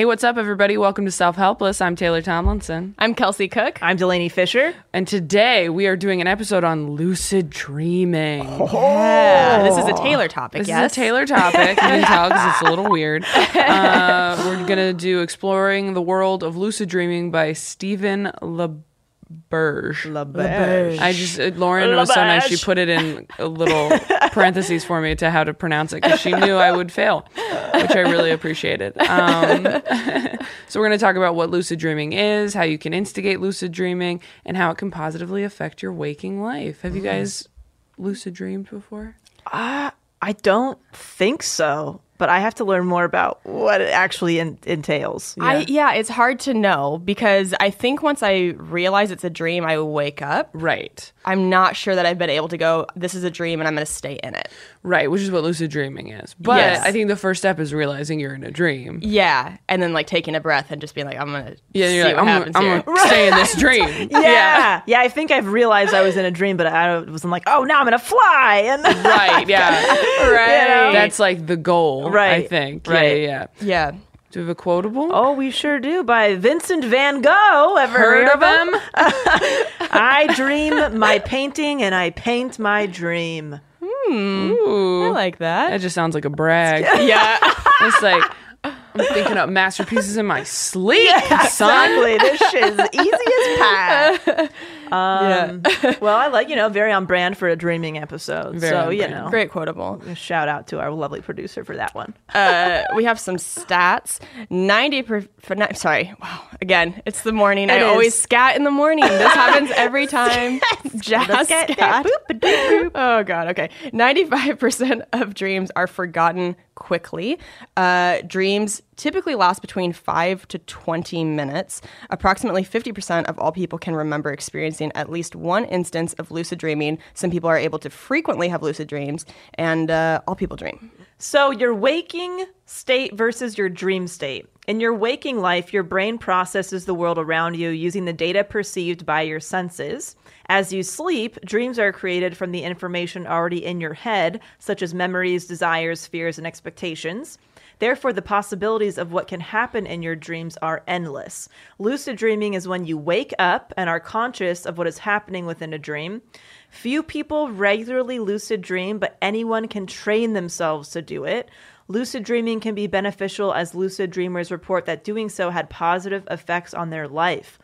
Hey, what's up, everybody? Welcome to Self Helpless. I'm Taylor Tomlinson. I'm Kelsey Cook. I'm Delanie Fischer. And today we are doing an episode on lucid dreaming. Yeah, this is a Taylor topic. This yes, is a Taylor topic. You can tell because it's a little weird. Uh, we're going to do Exploring the World of Lucid Dreaming by Stephen LaBerge. I just, uh, Lauren was so nice. She put it in a little parentheses for me to how to pronounce it because she knew I would fail, which I really appreciated. Um, so, we're going to talk about what lucid dreaming is, how you can instigate lucid dreaming, and how it can positively affect your waking life. Have you guys lucid dreamed before? Uh, I don't think so, but I have to learn more about what it actually en- entails. I yeah, it's hard to know because I think once I realize it's a dream, I wake up. Right. I'm not sure that I've been able to go. This is a dream, and I'm going to stay in it. Right, which is what lucid dreaming is. But Yes. I think the first step is realizing you're in a dream. Yeah, and then like taking a breath and just being like, I'm going to Yeah, see like, what I'm, happens gonna- here. I'm gonna stay in this dream. yeah. yeah, I think I've realized I was in a dream, but I wasn't like, oh, now I'm gonna fly. And Right, yeah. right. That's like the goal, Right, I think. right. Yeah, yeah, yeah. yeah. Do we have a quotable? Oh, we sure do. By Vincent Van Gogh. Ever Heard of him? him? I dream my painting and I paint my dream. Hmm. Ooh. I like that. That just sounds like a brag. yeah. it's like, I'm thinking up masterpieces in my sleep, son. Exactly. This shit is easy as pie. Um, well, I like, you know, very on brand for a dreaming episode. Very so, on you know, Great quotable. shout out to our lovely producer for that one. uh, we have some stats. 90 per, for, ni- sorry. Wow. Again, it's the morning. I It always scat in the morning. This happens every time. Jazz scat, scat. boop, a boop. Oh god. Okay. 95% of dreams are forgotten quickly. Uh, dreams typically last between 5 to 20 minutes. Approximately 50% of all people can remember experiencing at least one instance of lucid dreaming. Some people are able to frequently have lucid dreams, and uh, all people dream. So, your waking state versus your dream state. In your waking life, your brain processes the world around you using the data perceived by your senses. As you sleep, dreams are created from the information already in your head, such as memories, desires, fears, and expectations. Therefore, the possibilities of what can happen in your dreams are endless. Lucid dreaming is when you wake up and are conscious of what is happening within a dream. Few people regularly lucid dream, but anyone can train themselves to do it. Lucid dreaming can be beneficial as lucid dreamers report that doing so had positive effects on their life.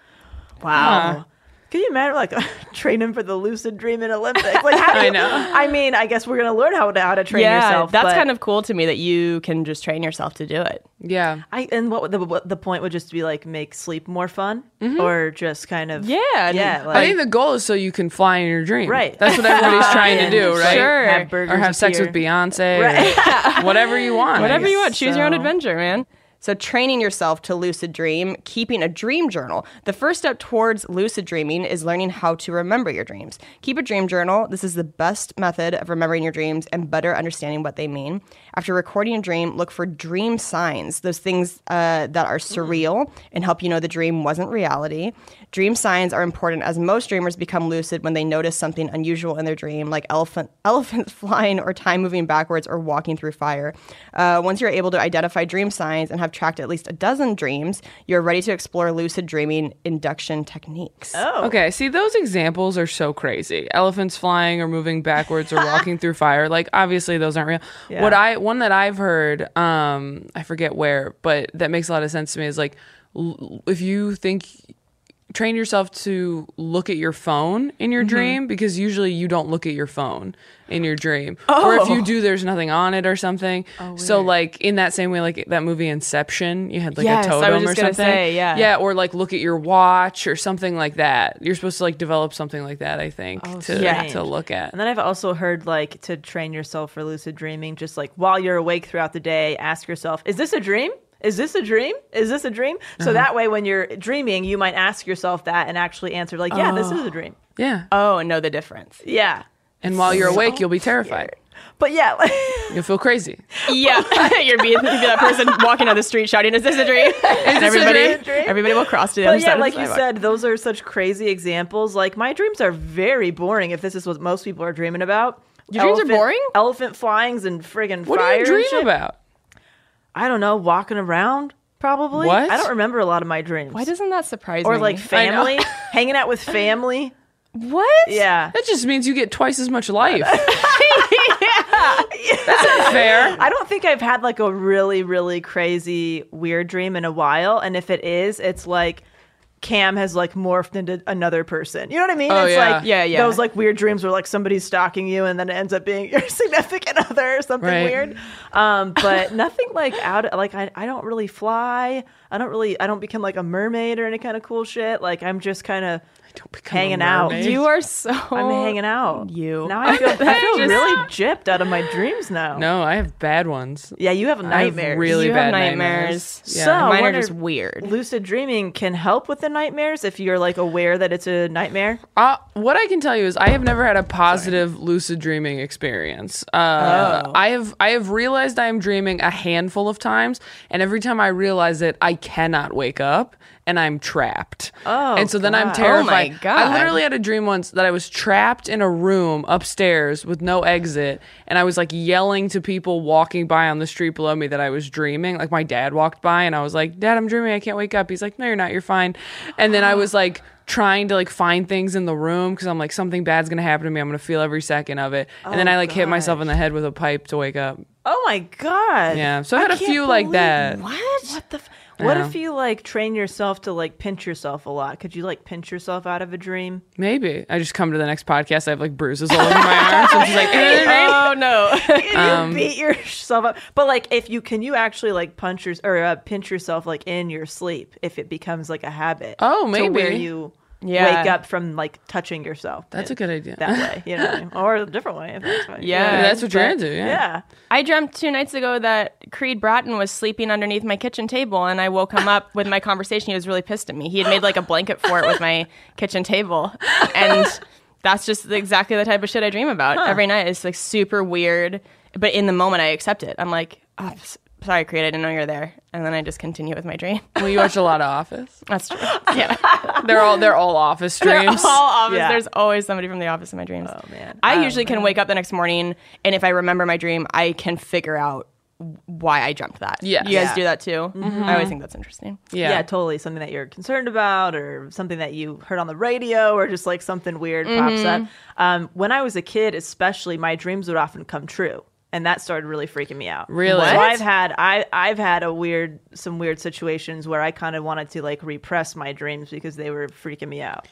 Wow. Can you imagine like training for the lucid dreaming Olympics? Like, how do I know. I mean, I guess we're gonna learn how to how to train yeah, yourself. that's but kind of cool to me that you can just train yourself to do it. Yeah. I and what the what the point would just be like make sleep more fun mm-hmm. or just kind of Yeah, and- yeah I think the goal is so you can fly in your dream. Right. That's what everybody's trying to do, right? Sure. have burgers Or have sex appear. with Beyonce, or whatever you want. Whatever you want, choose your own adventure, man. So, training yourself to lucid dream, keeping a dream journal. The first step towards lucid dreaming is learning how to remember your dreams. Keep a dream journal. This is the best method of remembering your dreams and better understanding what they mean. After recording a dream, look for dream signs, those things uh, that are surreal and help you know the dream wasn't reality. Dream signs are important as most dreamers become lucid when they notice something unusual in their dream, like elephant, elephants flying or time moving backwards or walking through fire. Uh, once you're able to identify dream signs and have tracked at least a dozen dreams, you're ready to explore lucid dreaming induction techniques. Oh. Okay, see those examples are so crazy. Elephants flying or moving backwards or walking through fire. Like obviously those aren't real. Yeah. What I one that I've heard, um, I forget where, but that makes a lot of sense to me is like if you think train yourself to look at your phone in your mm-hmm. dream because usually you don't look at your phone in your dream Oh. or if you oh. do there's nothing on it or something Oh, so like in that same way like that movie inception you had like Yes, a I was totem just or something say, yeah. yeah or like look at your watch or something like that you're supposed to like develop something like that i think oh, to, strange. to look at And then I've also heard like to train yourself for lucid dreaming, just like while you're awake throughout the day, ask yourself, is this a dream? Is this a dream? Is this a dream? So uh-huh. that way, when you're dreaming, you might ask yourself that and actually answer, like, yeah, this is a oh. dream. yeah Oh, and know the difference. Yeah. and while you're awake you'll be terrified But yeah, like, you'll feel crazy Yeah, you're being, be that person walking down the street shouting, "Is this a dream?" and this a everybody, dream? everybody will cross to the but other yeah, side. like you sidewalk. said, those are such crazy examples. Like my dreams are very boring. If this is what most people are dreaming about, Your dreams are boring? Elephant flyings and friggin' what fire. do you dream about I don't know. Walking around, probably. What? I don't remember a lot of my dreams. Why doesn't that surprise or me? Or like family, hanging out with family. what? Yeah. that just means you get twice as much life Yeah, that's not fair I don't think I've had like a really, really crazy weird dream in a while. And if it is, it's like Cam has like morphed into another person. You know what I mean? Oh, it's yeah. like Yeah, yeah. those like weird dreams where like somebody's stalking you and then it ends up being your significant other or something Right. weird. Um, but nothing like out like I, I don't really fly. I don't really I don't become like a mermaid or any kind of cool shit. Like I'm just kind of Don't become a hanging out. You are so. I'm hanging out. You. Now I feel I feel Just- really gypped out of my dreams now. no i have bad ones Yeah, you have I have nightmares. really You bad have nightmares, nightmares. yeah So- I Mine are just weird. lucid dreaming can help with the nightmares if you're like aware that it's a nightmare. Uh, what I can tell you is I have never had a positive lucid dreaming experience. Uh, Oh. I have I have realized I am dreaming a handful of times, and every time I realize it, I cannot wake up and I'm trapped. Oh, and so then I'm terrified. Oh, my God. I literally had a dream once that I was trapped in a room upstairs with no exit, and I was like yelling to people walking by on the street below me that I was dreaming. Like my dad walked by, and I was like, "Dad, I'm dreaming. I can't wake up." He's like, "No, you're not. You're fine." And then I was like trying to like find things in the room because I'm like something bad's gonna happen to me. I'm gonna feel every second of it, and then Oh, I like hit myself in the head with a pipe to wake up. Oh my god. Yeah, so I had a can't few like that. What? What the? F- what if you like train yourself to like pinch yourself a lot? Could you like pinch yourself out of a dream? Maybe I just come to the next podcast. I have like bruises all over my arms. I'm just like. Oh no. Can you beat yourself up? But like, if you can, you actually like punch your or uh, pinch yourself like in your sleep if it becomes like a habit. Oh, maybe. where you Yeah. wake up from like touching yourself. That's a good idea. that way, you know, what I mean? or a different way. If that's fine. Yeah. that's what you're But- into. Yeah. Yeah. I dreamt two nights ago that Creed Bratton was sleeping underneath my kitchen table, and I woke him up with my conversation. He was really pissed at me. He had made like a blanket for it with my kitchen table, and that's just exactly the type of shit I dream about every night. It's like super weird, but in the moment I accept it. I'm like, oh, s- sorry, Creed, I didn't know you were there, and then I just continue with my dream. Well, you watch a lot of Office. That's true. Yeah, They're all they're all Office dreams. They're dreams. all office. Yeah. There's always somebody from the office in my dreams. Oh man. I Oh, usually can wake up the next morning, and if I remember my dream, I can figure out why I dreamt that. Yes. you guys Yeah. do that too. I always think that's interesting. yeah. Yeah. totally. Something that you're concerned about, or something that you heard on the radio, or just like something weird pops Mm-hmm. up. Um, when I was a kid, especially, my dreams would often come true, and that started really freaking me out. Really? So I've had I I've had a weird some weird situations where I kind of wanted to like repress my dreams because they were freaking me out.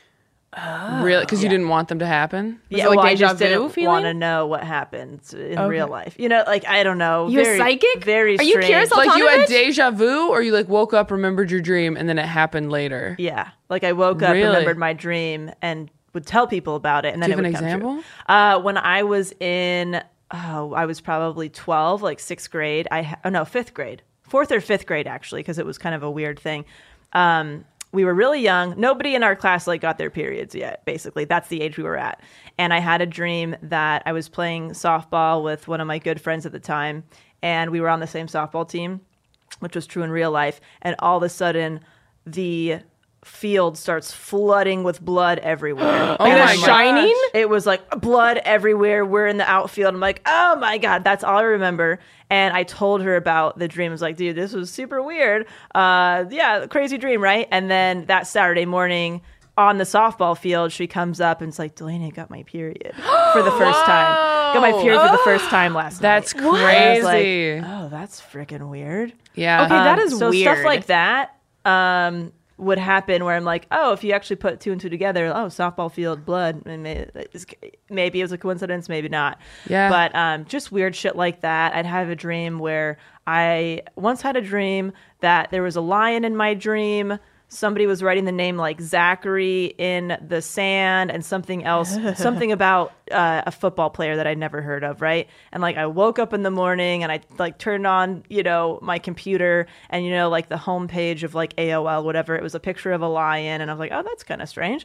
really? Because you didn't want them to happen? Was yeah, like well, I deja just vu didn't want to know what happens in real life. You know, like I don't know. You a very, psychic? Very. Are you strange. Kira Like you had deja vu, or you like woke up, remembered your dream, and then it happened later? Yeah, like I woke up, Really? remembered my dream, and would tell people about it, and then Do you it have would an come example? Uh, when I was in, oh, I was probably twelve, like sixth grade. I oh no, fifth grade, fourth or fifth grade actually, because it was kind of a weird thing. Um, we were really young. Nobody in our class like got their periods yet. Basically, that's the age we were at. And I had a dream that I was playing softball with one of my good friends at the time, and we were on the same softball team which was true in real life. And all of a sudden, the field starts flooding with blood everywhere. Oh And my I'm like- Shining? It was like blood everywhere. We're in the outfield. I'm like, oh my God, that's all I remember. And I told her about the dream. I was like, dude, this was super weird. Uh, yeah, crazy dream, right? And then that Saturday morning, on the softball field, she comes up and it's like, Delanie got my period for the first time. Got my period for the first time last That's night. And I was like, crazy. oh, that's freaking weird. yeah. Okay, that is so weird. stuff like that um, would happen where I'm like, oh, if you actually put two and two together, oh, softball field, blood, and maybe it was a coincidence, maybe not. Yeah. But um, just weird shit like that. I'd have a dream where I once had a dream that there was a lion in my dream. Somebody was writing the name like Zachary in the sand and something else, something about uh, a football player that I'd never heard of, right? And like I woke up in the morning and I like turned on, you know, my computer and you know, like the homepage of like AOL, whatever. It was a picture of a lion, and I was like, oh, that's kind of strange.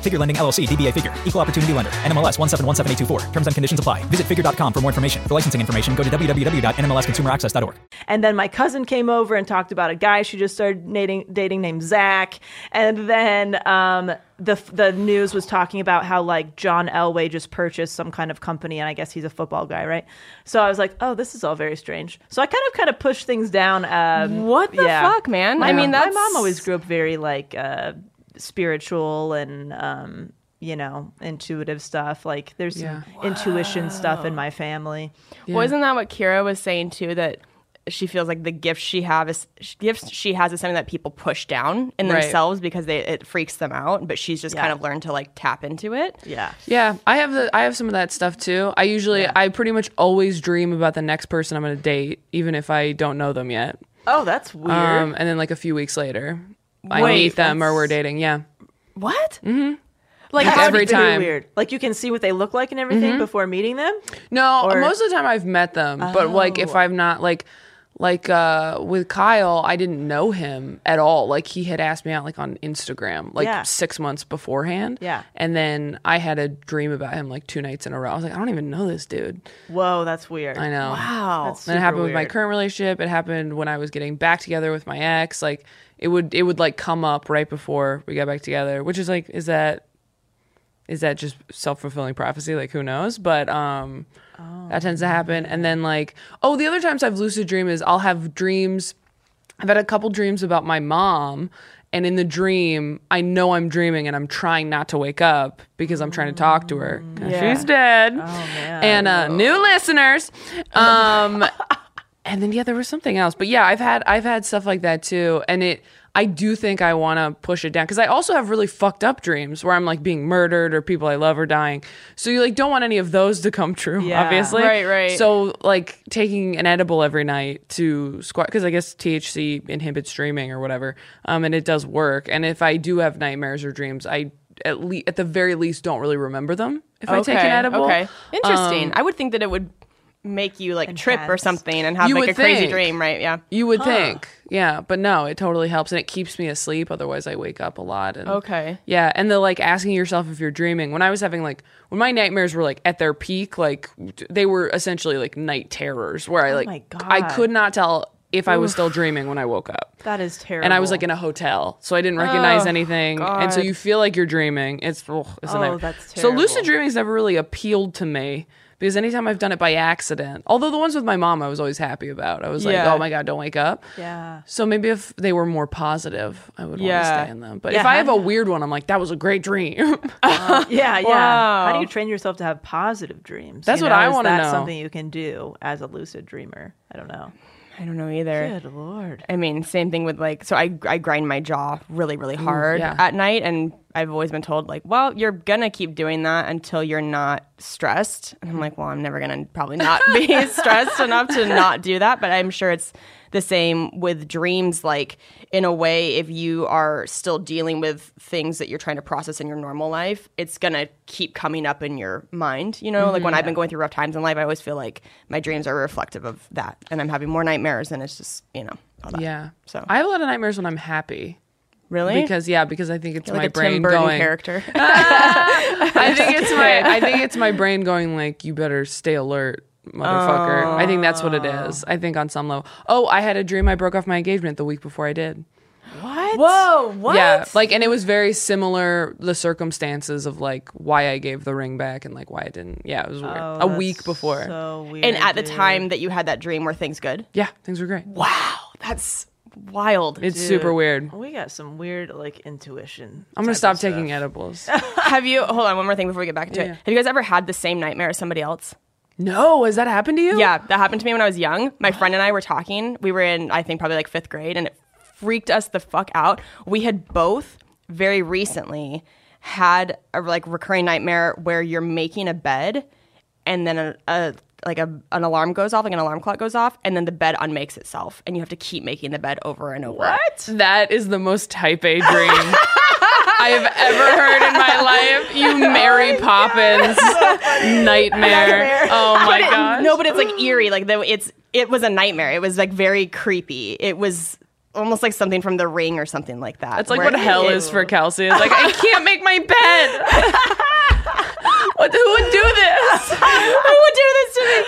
Figure Lending LLC, DBA Figure, Equal Opportunity Lender, NMLS 1717824. Terms and conditions apply. Visit figure.com for more information. For licensing information, go to www.nmlsconsumeraccess.org. And then my cousin came over and talked about a guy she just started dating, dating named Zach. And then um, the the news was talking about how like John Elway just purchased some kind of company, and I guess he's a football guy, right? So I was like, oh, this is all very strange. So I kind of kind of pushed things down. Um, What the yeah. fuck, man? My I mean, mom- my mom always grew up very like uh, spiritual and. Um, you know, intuitive stuff. Like there's some intuition stuff in my family. Wasn't that what Kira was saying too? That she feels like the gifts she have is gifts she has is something that people push down in Right. themselves because they it freaks them out. But she's just kind of learned to like tap into it. Yeah. Yeah, I have the I have some of that stuff too. I usually I pretty much always dream about the next person I'm going to date, even if I don't know them yet. Oh, that's weird. Um, and then like a few weeks later, I Wait, meet them or we're dating. Yeah, What? Mm-hmm. like how every time. Weird. Like you can see what they look like and everything before meeting them. no, Or- most of the time I've met them, but like if I'm not like like uh with Kyle, I didn't know him at all. Like he had asked me out like on Instagram like Yeah. six months beforehand. Yeah. and then I had a dream about him like two nights in a row. I was like, I don't even know this dude. Whoa, that's weird. I know. Wow. That's And it happened with my current relationship. It happened when I was getting back together with my ex. Like it would it would like come up right before we got back together, which is like is that is that just self fulfilling prophecy? Like who knows? But um that tends to happen. And then like oh the other times I've lucid dream is I'll have dreams I've had a couple dreams about my mom and in the dream I know I'm dreaming and I'm trying not to wake up because I'm trying to talk to her Yeah. She's dead. Oh man. And uh, new listeners. Um, and then yeah, there was something else, but yeah, I've had I've had stuff like that too, and it. I do think I want to push it down because I also have really fucked up dreams where I'm like being murdered or people I love are dying. So you like don't want any of those to come true, Yeah. obviously. Right, right. So like taking an edible every night to squat because I guess THC inhibits dreaming or whatever, um, and it does work. And if I do have nightmares or dreams, I at least at the very least don't really remember them if I take an edible. Okay. Interesting. Um, I would think that it would make you like trip or something and have You like would a crazy think. dream, right? Yeah. You would think, yeah, but no, it totally helps, and it keeps me asleep. Otherwise, I wake up a lot. And, Okay. Yeah, and the like asking yourself if you're dreaming. When I was having like when my nightmares were like at their peak, like they were essentially like night terrors, where I oh like my I could not tell if I was still dreaming when I woke up. That is terrible. And I was like in a hotel, so I didn't recognize Oh, anything, and so you feel like you're dreaming. It's, ugh, it's Oh, nightmare. that's So lucid terrible. dreaming's never really appealed to me because anytime I've done it by accident, although the ones with my mom I was always happy about. I was like, oh my god, don't wake up. yeah. So maybe if they were more positive, I would want to Yeah. stay in them. But Yeah, if I have a weird one, I'm like, that was a great dream. Uh, yeah, yeah. Wow. How do you train yourself to have positive dreams? That's You what know, I wanna that know. Something you can do as a lucid dreamer. I don't know. I don't know either. Good lord. I mean, same thing with like, so I, I grind my jaw really, really hard yeah. at night. And I've always been told, like, well, you're to keep doing that until you're not stressed. And I'm like, well, I'm never to probably not be stressed enough to not do that. But I'm sure it's the same with dreams. Like, in a way, if you are still dealing with things that you're trying to process in your normal life, it's to keep coming up in your mind. You know, like when mm-hmm. I've been going through rough times in life, I always feel like my dreams are reflective of that. And I'm having more nightmares. And it's just, you know, yeah. So- I have a lot of nightmares when I'm happy. Really? Because yeah, because I think it's You're like my a brain Tim Burton going. character. I think it's my I think it's my brain going like you better stay alert, motherfucker. I think that's what it oh. is. I think on some level. Oh, I had a dream I broke off my engagement the week before I did. What? Whoa! What? Yeah, like and it was very similar the circumstances of like why I gave the ring back and like why I didn't. Yeah, it was weird. Oh, a week before. So weird. and at the time that you had that dream, were things good? yeah, things were great. Wow, that's wild. It's super weird. we got some weird like intuition. I'm gonna stop taking edibles. Have you? Hold on, one more thing before we get back into Yeah. it. Have you guys ever had the same nightmare as somebody else? no, has that happened to you? Yeah, that happened to me when I was young. My friend and I were talking. We were in, I think, probably like fifth grade, and it freaked us the fuck out. We had both very recently had a like recurring nightmare where you're making a bed, and then a, a like a, an alarm goes off, like an alarm clock goes off, and then the bed unmakes itself, and you have to keep making the bed over and over. What? That is the most type A dream I have ever heard in my life. You Mary Poppins nightmare. Oh my god! No, but it's like eerie. Like the, it's it was a nightmare. It was like very creepy. It was almost like something from The Ring or something like that. It's like what hell is for Kelsey. It's like I can't make my bed. what? Who would do this? Who would do this to me?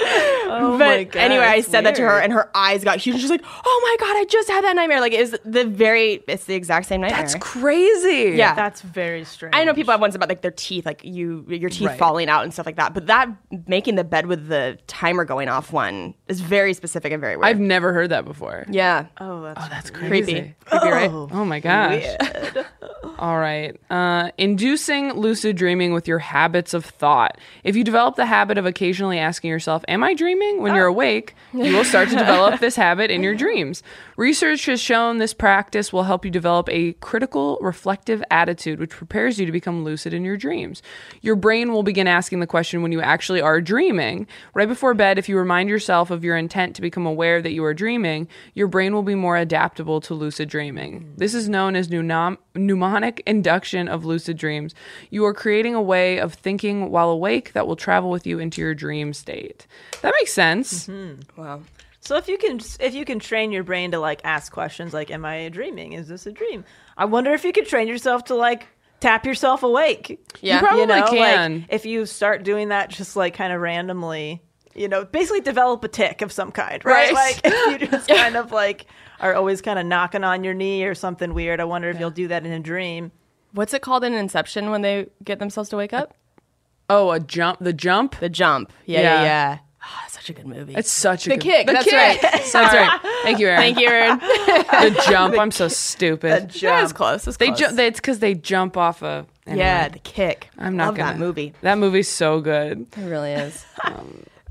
Oh but my God, uh, anyway, I that's said that to her, and her eyes got huge. She's like, "Oh my god, I just had that nightmare." Like it's the very, it's the exact same nightmare. That's crazy. yeah. That's very strange. I know people have ones about like their teeth, like you, your teeth Right. falling out and stuff like that. But that making the bed with the timer going off one is very specific and very weird. I've never heard that before. yeah, Oh, that's, oh, That's creepy, crazy. creepy, right? Oh, oh my gosh. All right. Uh, inducing lucid dreaming with your habits of thought. If you develop the habit of occasionally asking yourself, Am I dreaming? when you're awake, you will start to develop this habit in your dreams. Research has shown this practice will help you develop a critical, reflective attitude, which prepares you to become lucid in your dreams. Your brain will begin asking the question when you actually are dreaming. Right before bed, if you remind yourself of your intent to become aware that you are dreaming, your brain will be more adaptable to lucid dreaming. This is known as mnem- mnemonic induction of lucid dreams. You are creating a way of thinking while awake that will travel with you into your dream state. That makes sense. Mm-hmm. Wow. So if you can if you can train your brain to like ask questions like am I dreaming? Is this a dream? I wonder if you could train yourself to like tap yourself awake. Yeah. You probably know, can. Like, if you start doing that just like kind of randomly, you know, basically develop a tick of some kind, right? Right. Like if you just kind of like are always kind of knocking on your knee or something weird. I wonder if you'll do that in a dream. What's it called in Inception when they get themselves to wake up? Oh, a jump, the jump. The jump. Yeah, Yeah. yeah, yeah. Ah, such a good movie. It's such a The good, kick, The that's kick. right. That's right. Thank you, Aaron. Thank you, Aaron. The jump. I'm so stupid. That was close. That's They close. ju- they, it's because they jump off a. anyway. yeah, the kick. I'm not Love gonna, that movie. That movie's so good. It really is.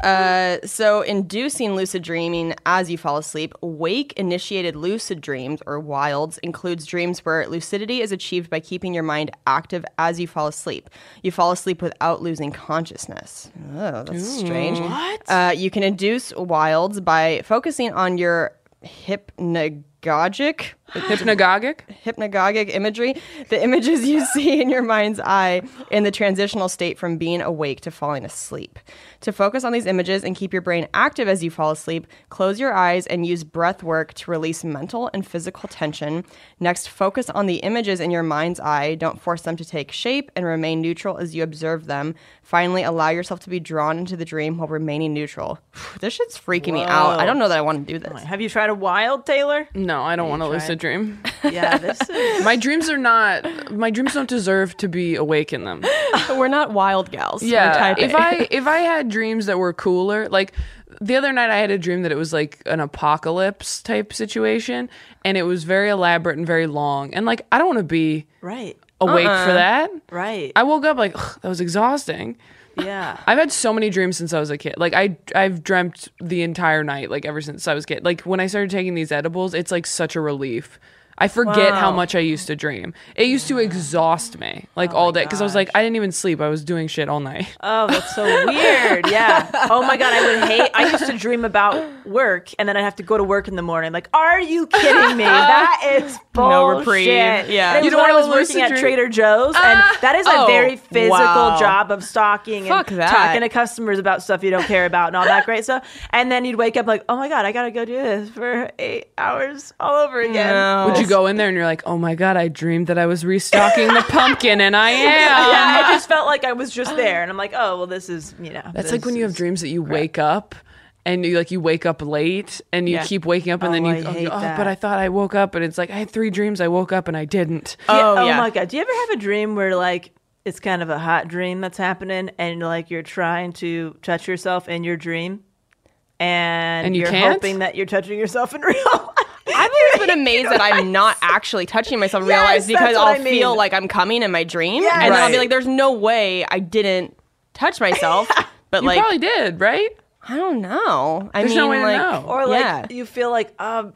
Uh, so, inducing lucid dreaming as you fall asleep, wake initiated lucid dreams or wilds includes dreams where lucidity is achieved by keeping your mind active as you fall asleep. You fall asleep without losing consciousness. Oh, that's strange. What? Uh, you can induce wilds by focusing on your hypnagogia. Hypnagogic Hypnagogic. hypnagogic imagery, the images you see in your mind's eye in the transitional state from being awake to falling asleep. To focus on these images and keep your brain active as you fall asleep, close your eyes and use breath work to release mental and physical tension. Next, focus on the images in your mind's eye. Don't force them to take shape and remain neutral as you observe them. Finally, allow yourself to be drawn into the dream while remaining neutral. This shit's freaking me out. I don't know that I want to do this. Have you tried a wild, Taylor? No, I don't want to lucid dream. Yeah, this is. my dreams are not. My dreams don't deserve to be awake in them. We're not wild gals. We're Yeah. type If A. I if I had dreams that were cooler, like the other night I had a dream that it was like an apocalypse type situation and it was very elaborate and very long. And like I don't want to be Right. Awake for uh-uh. that. Right. I woke up like that was exhausting. yeah. I've had so many dreams since I was a kid. Like I I've dreamt the entire night like ever since I was a kid. Like when I started taking these edibles, it's like such a relief. I forget how much I used to dream. It used to exhaust me Oh like all day because I was like I didn't even sleep. I was doing shit all night. Oh, that's so weird. Yeah. Oh my god, I would hate. I used to dream about work, and then I'd have to go to work in the morning. Like, are you kidding me? That is bullshit. No reprieve. Yeah. You know, when I was working at? Trader Joe's, and ah! that is a oh, very physical wow. job of stalking and talking to customers about stuff you don't care about and all that great stuff. And then you'd wake up like, oh my god, I gotta go do this for eight hours all over again. No. Would you go in there and you're like, oh my god, I dreamed that I was restocking the pumpkin and I am. Yeah, I just felt like I was just there, and I'm like, oh well, this is you know. That's like when you have dreams that you wake up and you like you wake up late and you Yeah. keep waking up and then Oh, you I oh, hate oh, that. but I thought I woke up and it's like I had three dreams I woke up and I didn't. Yeah, oh, oh, yeah. my god! Do you ever have a dream where like it's kind of a hot dream that's happening, and like you're trying to touch yourself in your dream, and, And you you're can't? hoping that you're touching yourself in real life? I've always been amazed that I'm not actually touching myself in real Yes, life because that's what I'll I mean. feel like I'm coming in my dream, Yes. and then I'll be Right. like, "There's no way I didn't touch myself." But You like, probably did, right? I don't know. I There's mean, no way to like, know. Or like Yeah. you feel like, um,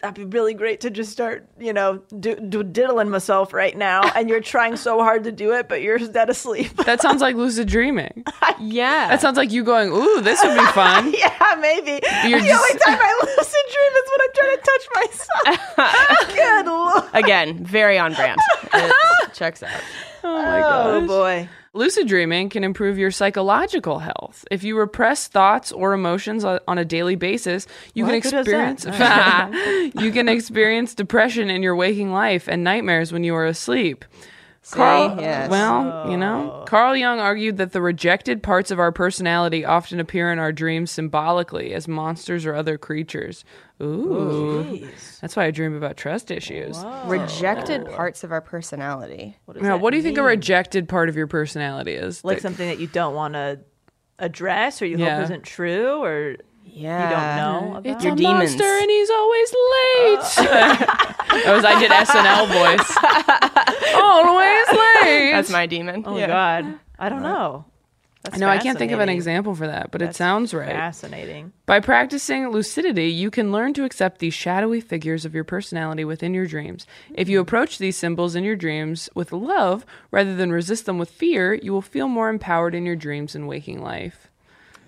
that'd be really great to just start, you know, do, do diddling myself right now, and you're trying so hard to do it, but you're dead asleep. That sounds like lucid dreaming. yeah. That sounds like you going, "Ooh, this would be fun." yeah, maybe. You're the just- only time I lucid dream is when I'm trying to touch myself. Good lord. Again, very on brand. It checks out. Oh my Oh gosh. boy. Lucid dreaming can improve your psychological health. If you repress thoughts or emotions on a daily basis, you can Who does that? experience you can experience depression in your waking life and nightmares when you are asleep. Carl, yes. well, you know, oh. Carl Jung argued that the rejected parts of our personality often appear in our dreams symbolically as monsters or other creatures. Ooh, that's why I dream about trust issues. Rejected parts of our personality. Now, what do you think a rejected part of your personality is? like That- something that you don't want to address or you Yeah. hope isn't true or Yeah. you don't know about? It's Your a demons. monster and he's always late. that was I did SNL voice. always late. That's my demon. oh yeah. god i don't know That's no, I can't think of an example for that, but it sounds right. fascinating By practicing lucidity, you can learn to accept these shadowy figures of your personality within your dreams. If you hmm. approach these symbols in your dreams with love rather than resist them with fear, you will feel more empowered in your dreams and waking life.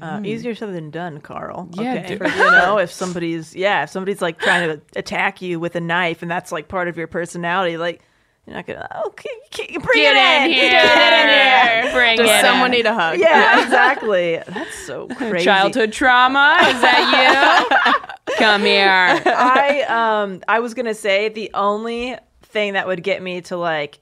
Uh, easier said than done carl Yeah, okay dude. you know if somebody's yeah if somebody's like trying to attack you with a knife and that's like part of your personality like you're not gonna okay bring Get it in in here. get in here Bring Does it someone in. need a hug? yeah exactly that's so crazy Childhood trauma? Is that you? Come here. I um I was gonna say the only thing that would get me to like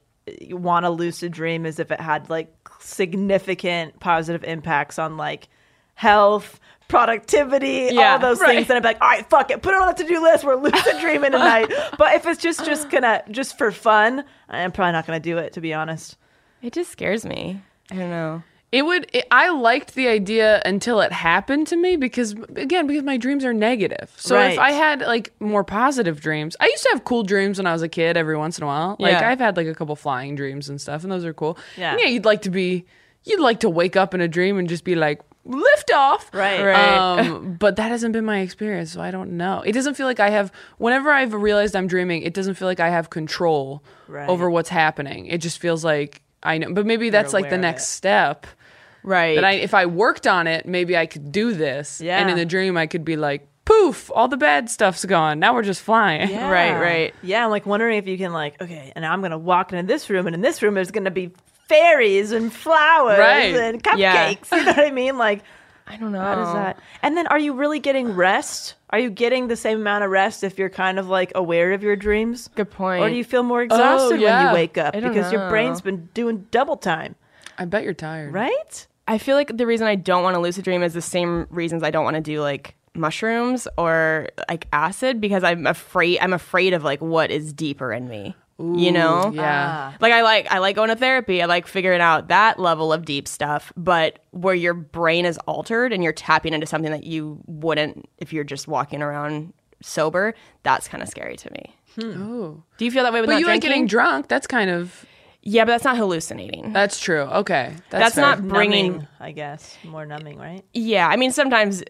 want a lucid dream is if it had like significant positive impacts on like health, productivity, Yeah, all those right. things. And I'd be like, all right, fuck it, put it on the to do list. We're lucid dreaming tonight. but if it's just just gonna just for fun, I'm probably not gonna do it to be honest. It just scares me. I don't know. It would. It, I liked the idea until it happened to me because, again, because my dreams are negative. So if I had like more positive dreams, I used to have cool dreams when I was a kid. Every once in a while, like Yeah. I've had like a couple flying dreams and stuff, and those are cool. Yeah. And yeah. You'd like to be. You'd like to wake up in a dream and just be like lift off. Right. Right. Um, but that hasn't been my experience, so I don't know. It doesn't feel like I have. Whenever I've realized I'm dreaming, it doesn't feel like I have control Right. over what's happening. It just feels like I know. But maybe that's like the next step Right. that I if I worked on it, maybe I could do this. Yeah. And in the dream I could be like, poof, poof, all the bad stuff's gone. Now we're just flying. Yeah. Right, right. Yeah, I'm like wondering if you can like, okay, and now I'm gonna walk into this room, and in this room there's gonna be fairies and flowers Right. and cupcakes. Yeah. You know what I mean? Like, I don't know. how does oh. that? And then, are you really getting rest? Are you getting the same amount of rest if you're kind of like aware of your dreams? Good point. Or do you feel more exhausted when oh, yeah. you wake up because your brain's been doing double time, I bet you're tired. right? I feel like the reason I don't want to lucid dream is the same reasons I don't want to do like mushrooms or like acid because I'm afraid I'm afraid of like what is deeper in me. You know? Yeah. Ah. Like I like I like going to therapy. I like figuring out that level of deep stuff, but where your brain is altered and you're tapping into something that you wouldn't if you're just walking around sober, that's kind of scary to me. Oh. Do you feel that way with But not you like drinking? getting drunk. That's kind of yeah, but that's not hallucinating. that's true. Okay. That's That's, not bringing Numbing, I guess, more numbing, right? Yeah, I mean sometimes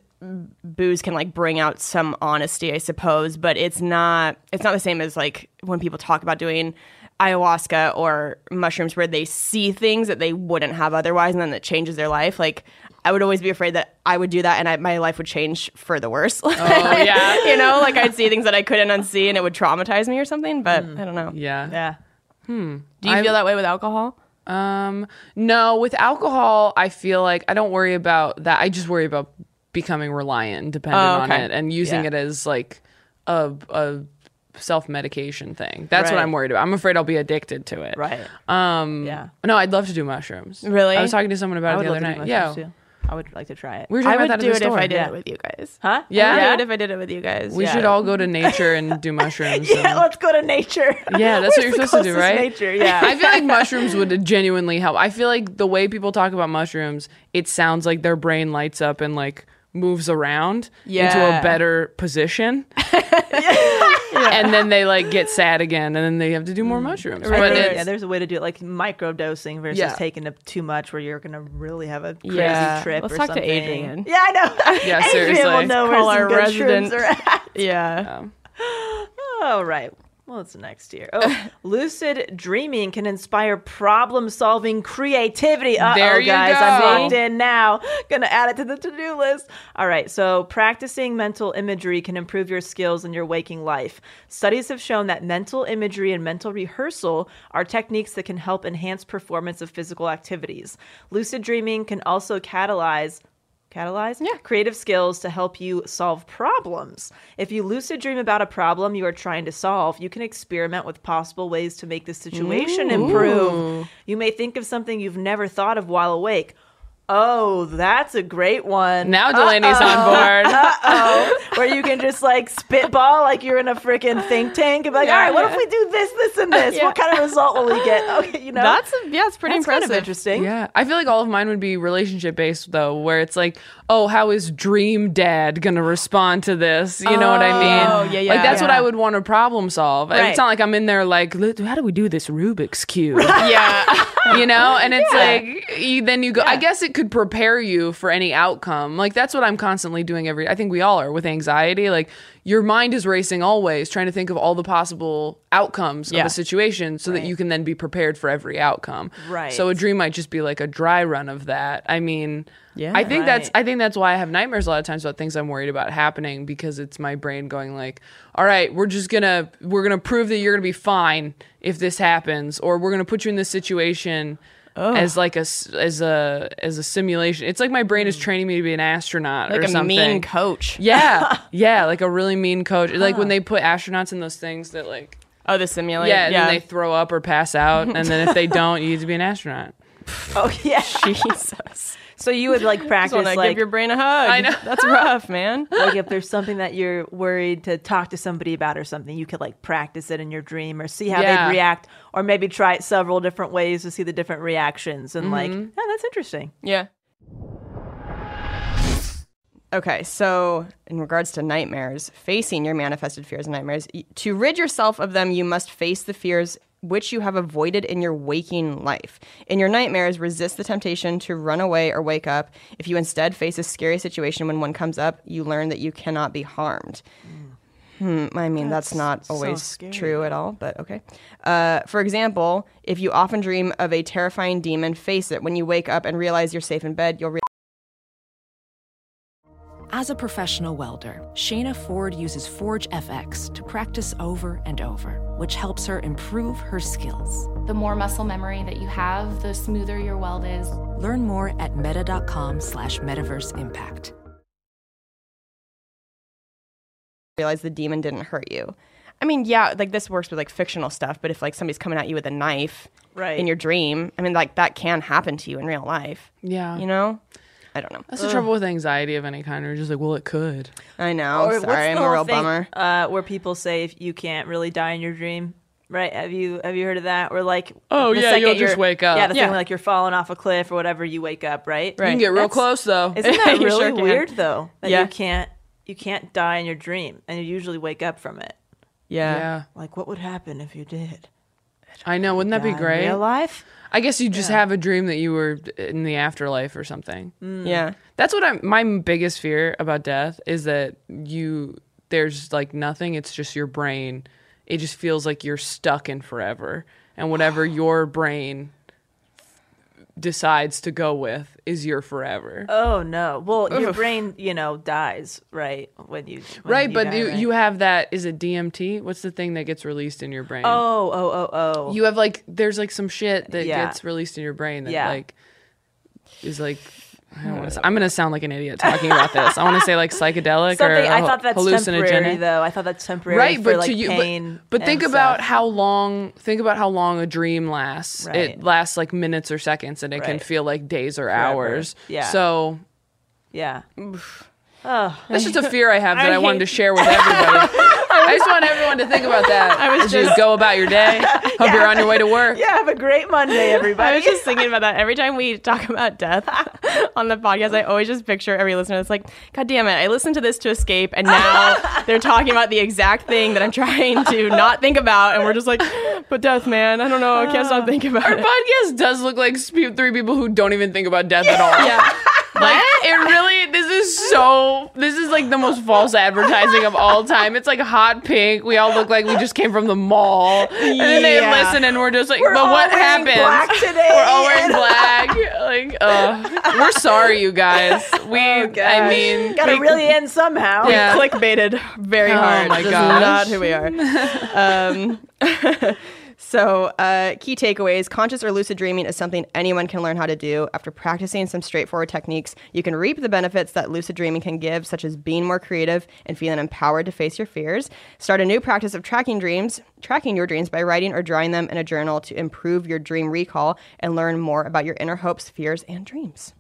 booze can like bring out some honesty, I suppose, but it's not it's not the same as like when people talk about doing ayahuasca or mushrooms where they see things that they wouldn't have otherwise and then it changes their life. Like I would always be afraid that I would do that and I, my life would change for the worse. Oh yeah. you know, like I'd see things that I couldn't unsee and it would traumatize me or something. But I don't know. Yeah. Yeah. Hmm. Do you feel that way with alcohol? Um, no, with alcohol, I feel like I don't worry about that. I just worry about becoming reliant and dependent Oh, on it and using Yeah. it as like a, a self medication thing. That's what I'm worried about. I'm afraid I'll be addicted to it. Right. Um, Yeah. No, I'd love to do mushrooms. Really? I was talking to someone about it the other night. Yeah. too. I would like to try it. We I would do it the if. I did Yeah. it with you guys. Huh? Yeah? I would Yeah. do it if I did it with you guys. We yeah. should all go to nature and do mushrooms. Yeah, and- let's go to nature. Yeah, that's what you're supposed to do, right? Nature, yeah. I feel like mushrooms would genuinely help. I feel like the way people talk about mushrooms, it sounds like their brain lights up and like moves around into a better position. And then they like get sad again and then they have to do more mm. mushrooms. I But yeah, there's a way to do it, like micro dosing versus Yeah. taking it too much, where you're gonna really have a crazy Yeah. trip. Let's or talk to something. Adrian. Yeah, I know. Yeah, Adrian seriously. will know where Call some our good resident- shrooms are at. Yeah. All right. Well, it's next year. Oh, lucid dreaming can inspire problem-solving creativity. Uh There oh, you guys, I'm go. locked in now. Gonna add it to the to-do list. All right. So, practicing mental imagery can improve your skills in your waking life. Studies have shown that mental imagery and mental rehearsal are techniques that can help enhance performance of physical activities. Lucid dreaming can also catalyze catalyze yeah. creative skills to help you solve problems. If you lucid dream about a problem you are trying to solve, you can experiment with possible ways to make the situation improve. You may think of something you've never thought of while awake. Oh, that's a great one. now Delanie's on board. oh, where you can just like spitball like you're in a freaking think tank and be like, all right, what if we do this, this, and this? What kind of result will we get? Okay, you know, That's yeah, it's pretty that's kind impressive. of interesting. Yeah. I feel like all of mine would be relationship based though, where it's like, oh, how is dream dad gonna respond to this? You know what I oh, mean? Oh, yeah, yeah. Like that's what I would want to problem solve. Right. It's not like I'm in there like, how do we do this Rubik's cube? Yeah. you know and it's like you, then you go i guess it could prepare you for any outcome like that's what i'm constantly doing every i think we all are with anxiety like your mind is racing always trying to think of all the possible outcomes Yeah. of a situation so that you can then be prepared for every outcome Right. so a dream might just be like a dry run of that i mean Yeah. I think that's I think that's why I have nightmares a lot of times about things I'm worried about happening because it's my brain going like, all right, we're just gonna we're gonna prove that you're gonna be fine if this happens, or we're gonna put you in this situation Oh. as like a as a as a simulation. It's like my brain is hmm. training me to be an astronaut like or a something. mean coach. yeah, yeah, like a really mean coach. Like when they put astronauts in those things that like Oh, the simulator. yeah, and then they throw up or pass out, and then if they don't, you need to be an astronaut. Oh yeah. Jesus. So you would like practice to like give your brain a hug. I know. That's rough, man. like if there's something that you're worried to talk to somebody about or something, you could like practice it in your dream or see how Yeah. they'd react, or maybe try it several different ways to see the different reactions. And like, Mm-hmm. yeah, that's interesting. Yeah. Okay, so in regards to nightmares, facing your manifested fears and nightmares, to rid yourself of them, you must face the fears which you have avoided in your waking life. In your nightmares, resist the temptation to run away or wake up. If you instead face a scary situation when one comes up, you learn that you cannot be harmed. Hmm, I mean, that's, not always scary, true at all, but okay. Uh, for example, if you often dream of a terrifying demon, face it. When you wake up and realize you're safe in bed, you'll. Re- As a professional welder, Shayna Ford uses ForgeFX to practice over and over, which helps her improve her skills. The more muscle memory that you have, the smoother your weld is. Learn more at meta.com slash metaverse impact. realize the demon didn't hurt you. I mean, yeah, like this works with like fictional stuff, but if like somebody's coming at you with a knife Right. in your dream, I mean, like that can happen to you in real life. Yeah. You know? I don't know. That's the trouble with anxiety of any kind. We're just like, well, it could. I know. Or what's Sorry, the I'm a whole real thing, bummer. Uh, where people say if you can't really die in your dream, right? Have you have you heard of that? Or like, Oh, the yeah, second you'll just you're- wake up. Yeah, the Yeah. thing like you're falling off a cliff or whatever, you wake up, right? You can get real That's- close though. Isn't that You really sure can. weird though? That Yeah. you can't you can't die in your dream, and you usually wake up from it. Yeah. yeah. Like, what would happen if you did? I know. Wouldn't that be Die in great? Real life? I guess you just have a dream that you were in the afterlife or something. Mm. Yeah. That's what I'm. My biggest fear about death is that you there's like nothing. It's just your brain. It just feels like you're stuck in forever, and whatever your brain decides to go with is your forever. Oh no. Well, your brain, you know, dies right when you when right, but die, you right? you have that. Is it DMT? What's the thing that gets released in your brain? Oh oh oh oh. you have like there's like some shit that Yeah. gets released in your brain that Yeah. like is like I don't wanna, I'm gonna sound like an idiot talking about this. I want to say like psychedelic Something or I thought that's hallucinogenic. temporary though. I thought that's temporary right, for but like to you, pain. but, but think and about how long. Think about how long a dream lasts. Right. It lasts like minutes or seconds, and it can feel like days or hours. Yeah. So Yeah. that's just a fear I have that I, wanted to share with everybody. I just want everyone to think about that I was as you go about your day. Hope you're on your way to work. Yeah. Have a great Monday, everybody. I was just thinking about that. Every time we talk about death on the podcast, I always just picture every listener that's like, God damn it, I listened to this to escape, and now they're talking about the exact thing that I'm trying to not think about. And we're just like, but death, man, I don't know. I can't stop uh, thinking about Our it. podcast does look like three people who don't even think about death at all. Yeah. Like it really this is so this is like the most false advertising of all time. It's like hot pink. We all look like we just came from the mall. And then they Yeah. listen and we're just like, We're but all what wearing happened? black today. We're all wearing black. Like, uh, we're sorry, you guys. We, I mean, Got to we- really end somehow. Yeah. clickbaited very Oh hard. my This is gosh. not who we are. Um, so, uh, key takeaways: conscious or lucid dreaming is something anyone can learn how to do. After practicing some straightforward techniques, you can reap the benefits that lucid dreaming can give, such as being more creative and feeling empowered to face your fears. Start a new practice of tracking dreams, tracking your dreams by writing or drawing them in a journal to improve your dream recall and learn more about your inner hopes, fears, and dreams.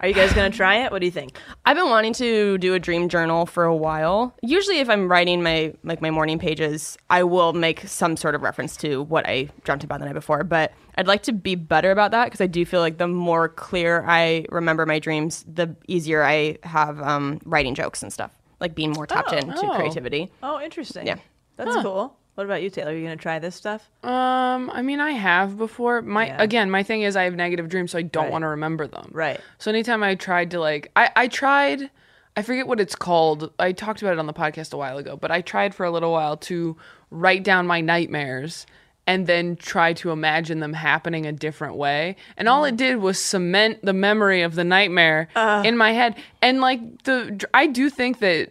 Are you guys gonna try it? What do you think? I've been wanting to do a dream journal for a while. Usually if I'm writing my like my morning pages, I will make some sort of reference to what I dreamt about the night before, but I'd like to be better about that because I do feel like the more clear I remember my dreams, the easier I have um, writing jokes and stuff. Like being more tapped into oh. creativity. Oh, interesting. Yeah. That's cool. What about you, Taylor? Are you gonna try this stuff? Um, I mean, I have before. My Yeah. again, my thing is I have negative dreams, so I don't Right. want to remember them. Right. So anytime I tried to like, I I tried. I forget what it's called. I talked about it on the podcast a while ago, but I tried for a little while to write down my nightmares and then try to imagine them happening a different way. And all it did was cement the memory of the nightmare in my head. And like the I do think that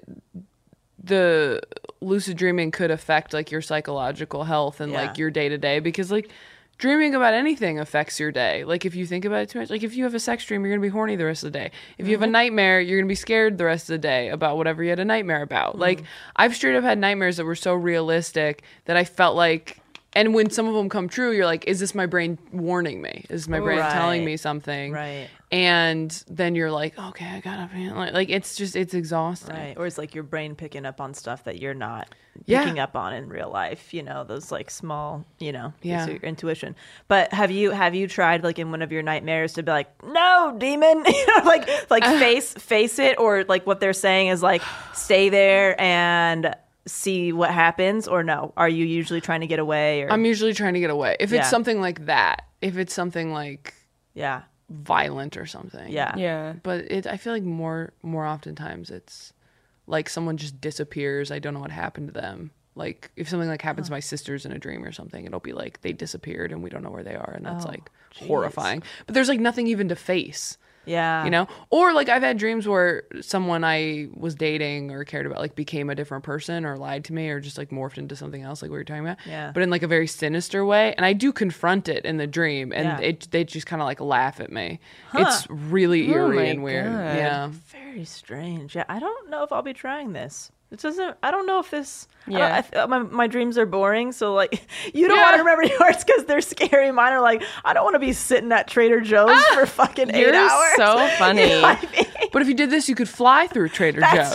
the lucid dreaming could affect like your psychological health and Yeah. like your day to day because like dreaming about anything affects your day. Like if you think about it too much, like if you have a sex dream, you're gonna be horny the rest of the day. If you have a mm-hmm. nightmare, you're gonna be scared the rest of the day about whatever you had a nightmare about. Like mm-hmm. I've straight up had nightmares that were so realistic that I felt like. And when some of them come true, you're like, "Is this my brain warning me? Is my brain telling me something?" Right. And then you're like, "Okay, I gotta be like, like it's just it's exhausting." Right. Or it's like your brain picking up on stuff that you're not Yeah. picking up on in real life. You know, those like small, you know, Yeah. your intuition. But have you have you tried like in one of your nightmares to be like, no, demon, you know, like like uh-huh. face face it, or like what they're saying is like stay there and see what happens, or no? Are you usually trying to get away? Or I'm usually trying to get away. If Yeah. it's something like that, if it's something like yeah, violent or something. yeah, Yeah. But it I feel like more more oftentimes it's like someone just disappears. I don't know what happened to them. Like if something like happens to my sisters in a dream or something, it'll be like they disappeared and we don't know where they are and that's Oh, like horrifying. But there's like nothing even to face. Yeah. You know? Or like I've had dreams where someone I was dating or cared about like became a different person or lied to me or just like morphed into something else like we were talking about. Yeah. But in like a very sinister way. And I do confront it in the dream and Yeah. it they just kind of like laugh at me. It's really oh eerie my and weird. God. Yeah. Very strange. Yeah, I don't know if I'll be trying this. It doesn't. I don't know if this. Yeah. Yeah. I th- my my dreams are boring. So like, you don't Yeah. want to remember yours because they're scary. Mine are like, I don't want to be sitting at Trader Joe's for fucking eight hours. so funny. You know I mean? But if you did this, you could fly through Trader Joe's.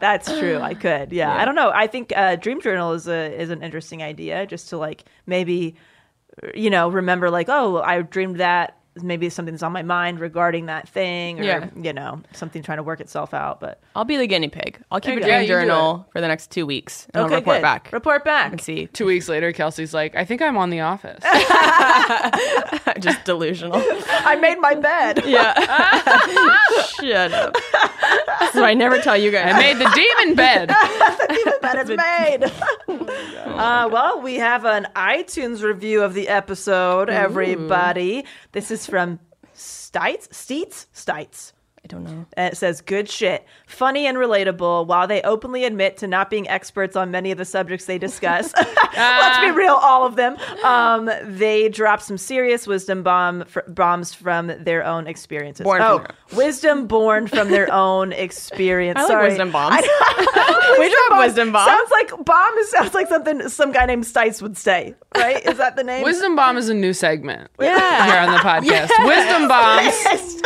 That's true. I could. Yeah. I don't know. I think uh, dream journal is a is an interesting idea. Just to like maybe, you know, remember like, oh, I dreamed that. Maybe something's on my mind regarding that thing, or Yeah. you know, something trying to work itself out. But I'll be the guinea pig. I'll keep There a dream. Yeah, journal for the next two weeks and okay, I'll report good. back Report back. and see. Two weeks later, Kelsey's like, I think I'm on The Office. Just delusional. I made my bed. yeah. Shut up. So I never tell you guys. I made the demon bed. that is made. uh, well, we have an iTunes review of the episode, everybody. This is from Stites? Steets? Stites. I don't know. And it says, good shit. Funny and relatable, while they openly admit to not being experts on many of the subjects they discuss. Let's be real, all of them. Um, they drop some serious wisdom bomb fr- bombs from their own experiences. Born oh, wisdom born from their own experience. I like Sorry. wisdom bombs. I- We drop wisdom bombs. Sounds like bomb sounds like something some guy named Stites would say, right? Is that the name? Wisdom Bomb is a new segment Yeah. here on the podcast. Wisdom Bombs.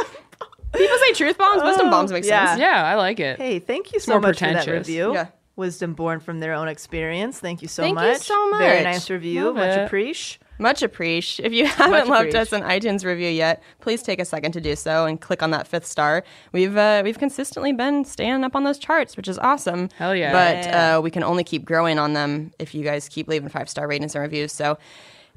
People say truth bombs. Wisdom bombs make yeah. sense. Yeah, I like it. Hey, thank you so more much for that pretentious. review. Yeah. Wisdom born from their own experience. Thank you so Thank you so much. Very nice review. Love much it. appreciate. Much appreciate. If you haven't left appreciate. us an iTunes review yet, please take a second to do so and click on that fifth star. We've uh, we've consistently been staying up on those charts, which is awesome. Hell yeah. But uh, we can only keep growing on them if you guys keep leaving five star ratings and reviews. So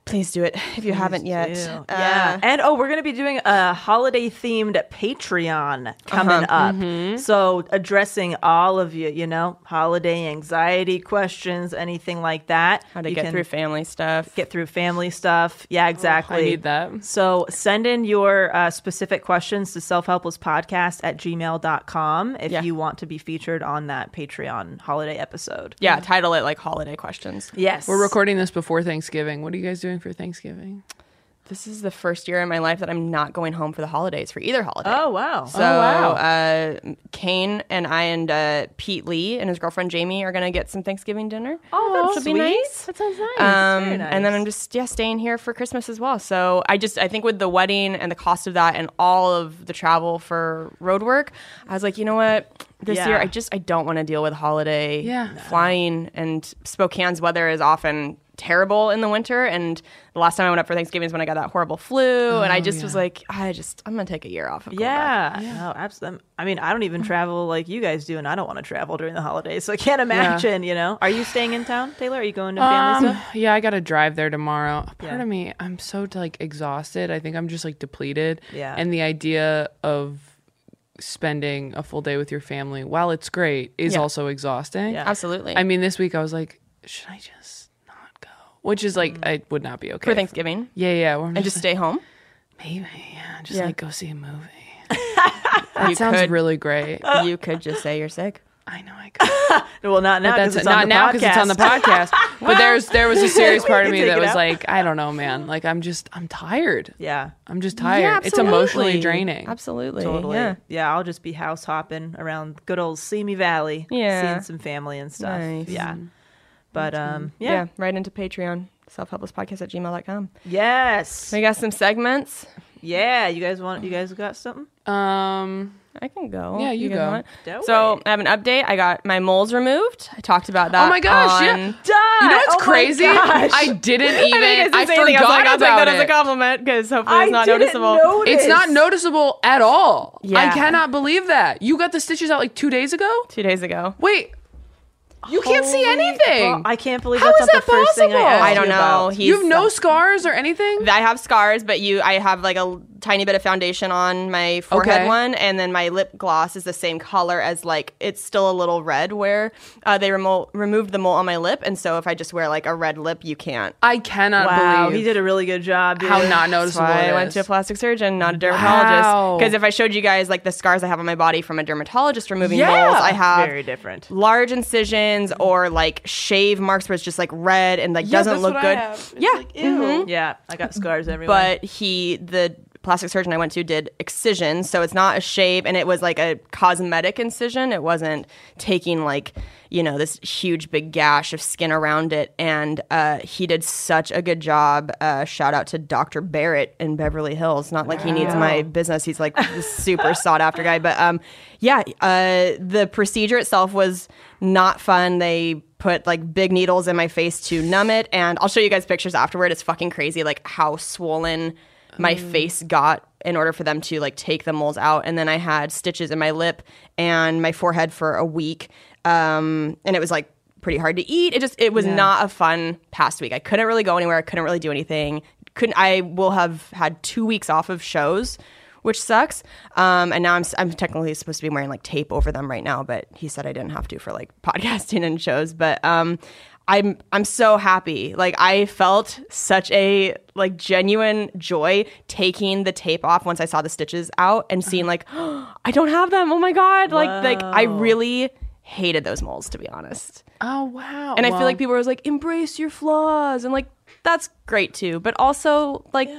please do it if you haven't yet. Ew. Uh, yeah. And oh, we're going to be doing a holiday themed Patreon coming Uh-huh. up. Mm-hmm. So addressing all of you, you know, holiday anxiety questions, anything like that. How to You get can through family stuff. Get through family stuff. Yeah, exactly. I need that. So send in your uh, specific questions to selfhelplesspodcast at gmail.com if Yeah. you want to be featured on that Patreon holiday episode. yeah, title it like holiday questions. Yes. We're recording this before Thanksgiving. What are you guys doing for Thanksgiving? This is the first year in my life that I'm not going home for the holidays for either holiday. Oh, wow. So, uh, Kane and I and uh, Pete Lee and his girlfriend Jamie are gonna get some Thanksgiving dinner. Oh, that Which will sweet. be nice. That sounds nice. Um, Very nice. And then I'm just yeah staying here for Christmas as well. So I just I think with the wedding and the cost of that and all of the travel for road work, I was like, you know what, this Yeah. year I just I don't want to deal with holiday Yeah. flying and Spokane's weather is often terrible in the winter and the last time I went up for Thanksgiving is when I got that horrible flu and I just was like I just I'm gonna take a year off. Of going back. Yeah, no, absolutely. I mean, I don't even travel like you guys do, and I don't want to travel during the holidays, so I can't imagine. You know, are you staying in town, Taylor? Are you going to family Um, stuff? yeah, I got to drive there tomorrow. Part Yeah. of me, I'm so like exhausted. I think I'm just like depleted. Yeah. And the idea of spending a full day with your family, while it's great, is Yeah. also exhausting. Yeah. Absolutely. I mean, this week I was like, should I just not go? Which is like, mm. I would not be okay for Thanksgiving Yeah, yeah. where I'm and just stay home. maybe, yeah, just Yeah. like go see a movie. that You sounds could. really great. you could just say you're sick. I know I could. Well, not now. But 'cause that's it's on not the now because it's on the podcast. podcast. but there's there was a serious part of can me take that it was out. like, I don't know, man. Like I'm just I'm tired. Yeah, I'm just tired. it's emotionally draining. Absolutely. totally. Yeah. Yeah. I'll just be house hopping around good old Simi Valley, Yeah. seeing some family and stuff. Nice. Yeah, but um, yeah. yeah, right into Patreon. Selfhelplesspodcast at gmail.com. yes, We got some segments. yeah. You guys want? You guys got something? Um I can go. Yeah, you guys go. So it. I have an update. I got my moles removed. I talked about that. Oh my gosh, yeah. You know what's Oh crazy? I didn't even I think I, it's forgot thing. I was like, I'll take about that as a compliment because hopefully it's I not noticeable. notice. It's not noticeable at all. I cannot believe that. You got the stitches out like 2 days ago? Two days ago. Wait. You can't see Holy- anything. Well, I can't believe How that's is not the that first thing I possible? asked I don't you know. about. He's, you have no scars or anything? I have scars, but you, I have like a tiny bit of foundation on my forehead Okay. one, and then my lip gloss is the same color as like it's still a little red where uh, they remo- removed the mole on my lip, and so if I just wear like a red lip, you can't. I cannot Wow, believe he did a really good job. Dude. how not That's noticeable why it I went to a plastic surgeon, not a dermatologist. Because if I showed you guys like the scars I have on my body from a dermatologist removing Yeah. moles, I have Very different. large incisions or like shave marks where it's just like red and like Yeah, doesn't that's look what I good. have. It's Yeah, like, ew. mhm. Yeah, I got scars everywhere. but he the plastic surgeon I went to did excision, so it's not a shave, and it was like a cosmetic incision. It wasn't taking like you know this huge big gash of skin around it, and uh, he did such a good job. Uh, shout out to Dr. Barrett in Beverly Hills. Not like he needs my business; he's like super sought after guy. But um, yeah, uh, the procedure itself was not fun. They put like big needles in my face to numb it, and I'll show you guys pictures afterward. It's fucking crazy, like how swollen my face got in order for them to like take the moles out. And then i had stitches in my lip and my forehead for a week. Um, and it was like pretty hard to eat. It just it was not a fun past week. I couldn't really go anywhere. I couldn't really do anything. Couldn't i will have had two weeks off of shows which sucks. Um, and now I'm, I'm technically supposed to be wearing like tape over them right now but he said i didn't have to for like podcasting and shows. But um, I'm I'm so happy. Like I felt such a like genuine joy taking the tape off once I saw the stitches out and seeing uh-huh. like I don't have them. Oh my god. Like like I really hated those moles to be honest. Oh wow! And I Well, feel like people were like embrace your flaws and like that's great too. But also like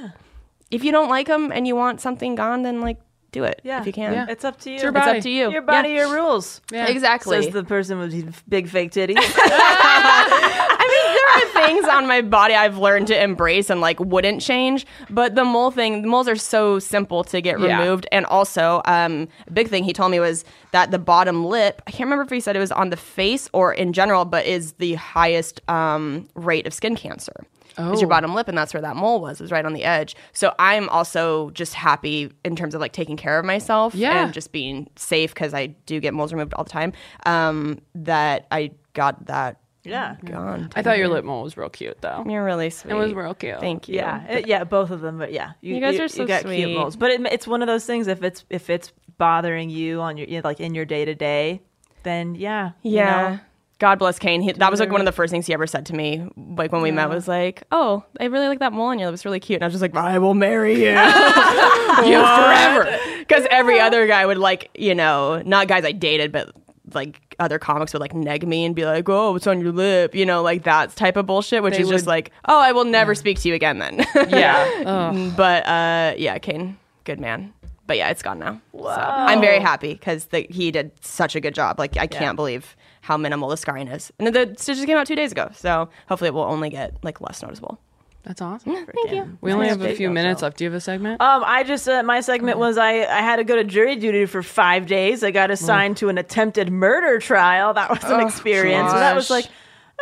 if you don't like them and you want something gone then like do it yeah, if you can. Yeah. it's up to you. It's your It's up to you. Your body, Yeah. your rules. Yeah. Exactly. Says the person with big fake titties. I mean, there are things on my body I've learned to embrace and like wouldn't change, but the mole thing, the moles are so simple to get Yeah. removed. And also, um, a big thing he told me was that the bottom lip, I can't remember if he said it was on the face or in general, but is the highest um, rate of skin cancer. Is your Oh. bottom lip, and that's where that mole was, was right on the edge. So I'm also just happy in terms of like taking care of myself Yeah. and just being safe because I do get moles removed all the time. Um, that I got that yeah, gone. I thought your lip mole was real cute though. You're really sweet. It was real cute. Thank you. yeah, it- yeah. Both of them, but yeah, You guys are so you got sweet. cute moles. But it, it's one of those things. If it's if it's bothering you on your you know, like in your day to day, then yeah, you Yeah. know. God bless Kane. He, that was like one of the first things he ever said to me, like when we met, was like, "Oh, I really like that mole on you. It was really cute." And I was just like, "I will marry you, you forever. because every other guy would like, you know, not guys I dated, but like other comics would like neg me and be like, "Oh, what's on your lip?" You know, like that type of bullshit, which They is just like, "Oh, I will never speak to you again." Then, Yeah. Ugh. but uh, yeah, Kane, good man. But yeah, it's gone now. So I'm very happy because he did such a good job. Like I can't believe how minimal the scarring is. And the stitches came out two days ago, so hopefully it will only get like less noticeable. That's awesome. Thank you. We only have a few minutes left. Do you have a segment? Um, I just uh, my segment was I I had to go to jury duty for five days. I got assigned to an attempted murder trial. That was an experience. So that was like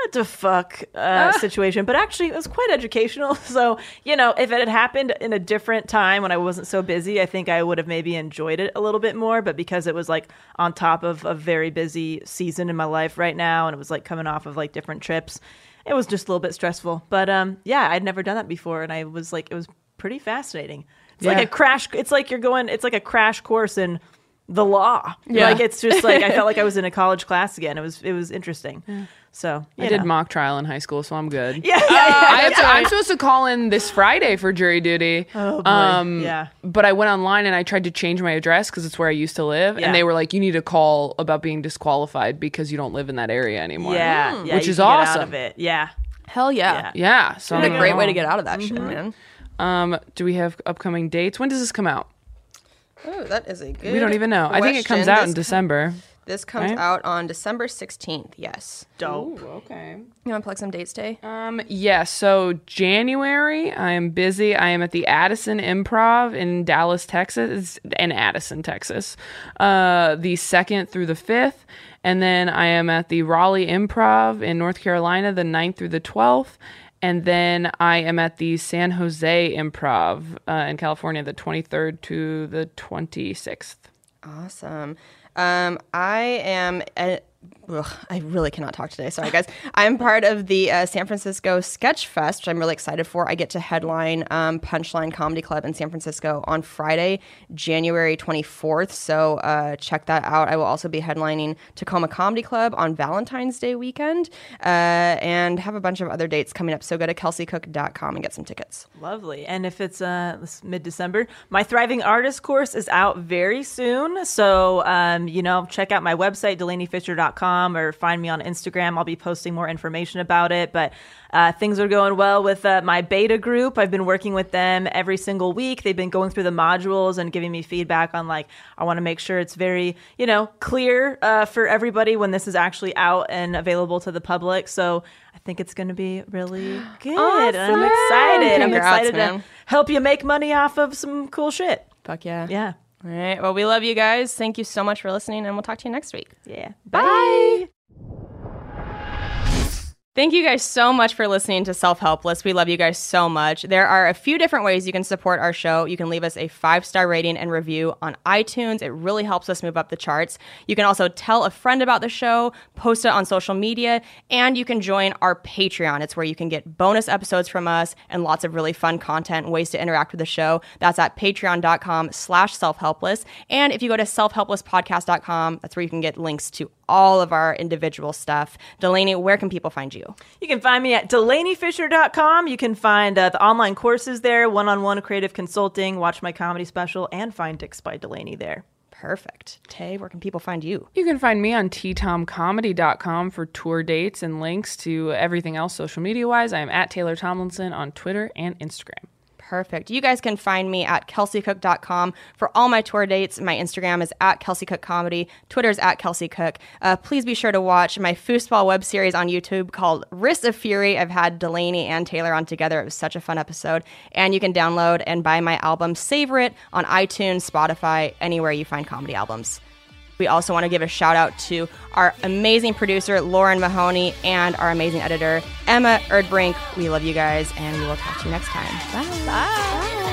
what the fuck uh, situation, but actually it was quite educational. So you know, if it had happened in a different time when I wasn't so busy, I think I would have maybe enjoyed it a little bit more. But because it was like on top of a very busy season in my life right now, and it was like coming off of like different trips, it was just a little bit stressful. But um, yeah, I'd never done that before, and I was like, it was pretty fascinating. It's like a crash. It's like you're going. It's like a crash course in the law. Yeah. Like it's just like I felt like I was in a college class again. It was it was interesting. So I you did mock trial in high school, so I'm good. Yeah, yeah, yeah. I have to, I'm supposed to call in this Friday for jury duty. Oh, boy. Um, Yeah. But I went online and I tried to change my address because it's where I used to live, Yeah. and they were like, "You need to call about being disqualified because you don't live in that area anymore." yeah, yeah, which you is can get awesome. Out of it. Yeah. Hell yeah. Yeah. Yeah, so What a great way to get out of that shit, man. Um, do we have upcoming dates? When does this come out? Oh, that is a good. We don't even know. I think it comes question. out in This- December. This comes right? out on December 16th. Yes. Dope. okay. You want to plug some dates, Day? Um, yes. so January, I am busy. I am at the Addison Improv in Dallas, Texas, and Addison, Texas, uh, the second through the fifth, and then I am at the Raleigh Improv in North Carolina, the 9th through the twelfth. And then I am at the San Jose Improv uh, in California, the 23rd to the 26th. Awesome. Um, I am uh ugh, I really cannot talk today. Sorry, guys. I'm part of the uh, San Francisco Sketch Fest, which I'm really excited for. I get to headline um, Punchline Comedy Club in San Francisco on Friday, January 24th. So uh, check that out. I will also be headlining Tacoma Comedy Club on Valentine's Day weekend uh, and have a bunch of other dates coming up. So go to kelseycook.com and get some tickets. Lovely. And if it's uh, mid December, my Thriving Artist course is out very soon. So, um, you know, check out my website, delaniefischer.com or find me on Instagram. I'll be posting more information about it. But uh, things are going well with uh, my beta group. I've been working with them every single week. They've been going through the modules and giving me feedback on like I want to make sure it's very you know clear uh, for everybody when this is actually out and available to the public. So I think it's going to be really good. And I'm excited. I'm excited man. to help you make money off of some cool shit. Fuck yeah. Yeah. All right. Well, we love you guys. Thank you so much for listening, and we'll talk to you next week. Yeah. Bye. Thank you guys so much for listening to Self Helpless. We love you guys so much. There are a few different ways you can support our show. You can leave us a five star rating and review on iTunes. It really helps us move up the charts. You can also tell a friend about the show, post it on social media, and you can join our Patreon. It's where you can get bonus episodes from us and lots of really fun content ways to interact with the show. That's at patreon.com slash self-helpless. And if you go to selfhelplesspodcast.com, that's where you can get links to all of our individual stuff. Delanie, where can people find you? You can find me at delaniefischer.com. You can find uh, the online courses there, one on one creative consulting, watch my comedy special, and find Dicks by Delanie there. Perfect. Tay, where can people find you? You can find me on ttomcomedy.com for tour dates and links to everything else social media wise. I am at Taylor Tomlinson on Twitter and Instagram. Perfect. You guys can find me at kelseycook.com for all my tour dates. My Instagram is at kelseycookcomedy. Twitter's at kelseycook. Uh, please be sure to watch my foosball web series on YouTube called Wrists of Fury. I've had Delanie and Taylor on together. It was such a fun episode. And you can download and buy my album Savor It on iTunes, Spotify, anywhere you find comedy albums. We also want to give a shout out to our amazing producer, Lauren Mahoney, and our amazing editor, Emma Erdbrink. We love you guys, and we will talk to you next time. Bye. Bye.